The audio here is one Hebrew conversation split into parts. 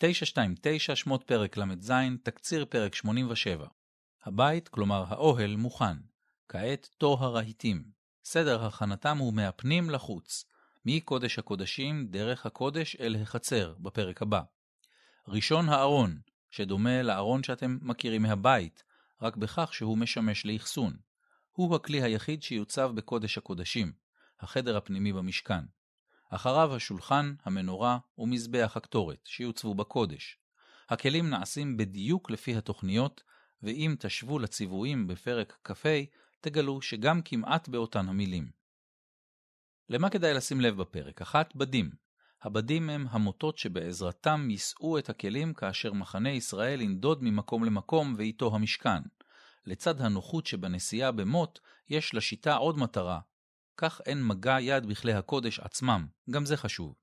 929 שמות פרק ל"ז, תקציר פרק 87. הבית, כלומר האוהל, מוכן. כעת תור הרהיטים. סדר הכנתם הוא מהפנים לחוץ, מקודש הקודשים דרך הקודש אל החצר, בפרק הבא. ראשון הארון, שדומה לארון שאתם מכירים מהבית, רק בכך שהוא משמש לאחסון. הוא הכלי היחיד שיוצב בקודש הקודשים, החדר הפנימי במשכן. אחריו השולחן, המנורה ומזבח הקטורת, שיוצבו בקודש. הכלים נעשים בדיוק לפי התוכניות, ואם תשוו לציוויים בפרק כ"ה, תגלו שגם כמעט באותן המילים. למה כדאי לשים לב בפרק? אחת, בדים. הבדים הם המוטות שבעזרתם יישאו את הכלים כאשר מחנה ישראל ינדוד ממקום למקום ואיתו המשכן. לצד הנוחות שבנסיעה במוט, יש לשיטה עוד מטרה, כך אין מגע יד בכלי הקודש עצמם, גם זה חשוב.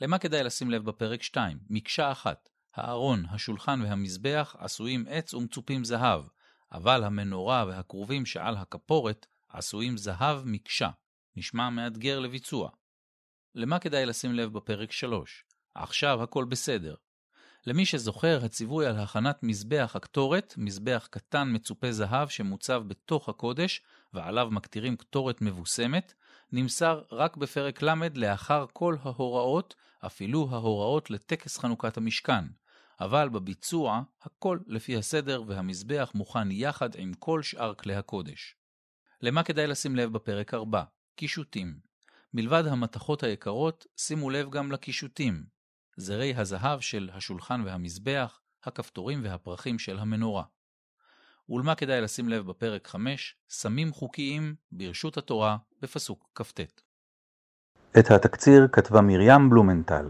למה כדאי לשים לב בפרק 2? מקשה אחת, הארון, השולחן והמזבח עשויים עץ ומצופים זהב, אבל המנורה והכרובים שעל הכפורת עשויים זהב מקשה, נשמע מאתגר לביצוע. למה כדאי לשים לב בפרק 3? עכשיו הכל בסדר. למי שזוכר, הציווי על הכנת מזבח הקטורת, מזבח קטן מצופה זהב שמוצב בתוך הקודש, ועליו מקטירים קטורת מבוסמת, נמסר רק בפרק ל' לאחר כל ההוראות, אפילו ההוראות לטקס חנוכת המשכן, אבל בביצוע הכל לפי הסדר והמזבח מוכן יחד עם כל שאר כלי הקודש. למה כדאי לשים לב בפרק 4? קישוטים. מלבד המתכות היקרות, שימו לב גם לקישוטים, זרי הזהב של השולחן והמזבח, הכפתורים והפרחים של המנורה. ולמה כדאי לשים לב בפרק 5, סמים חוקיים ברשות התורה בפסוק כ"ט. את התקציר כתבה מרים בלומנטל.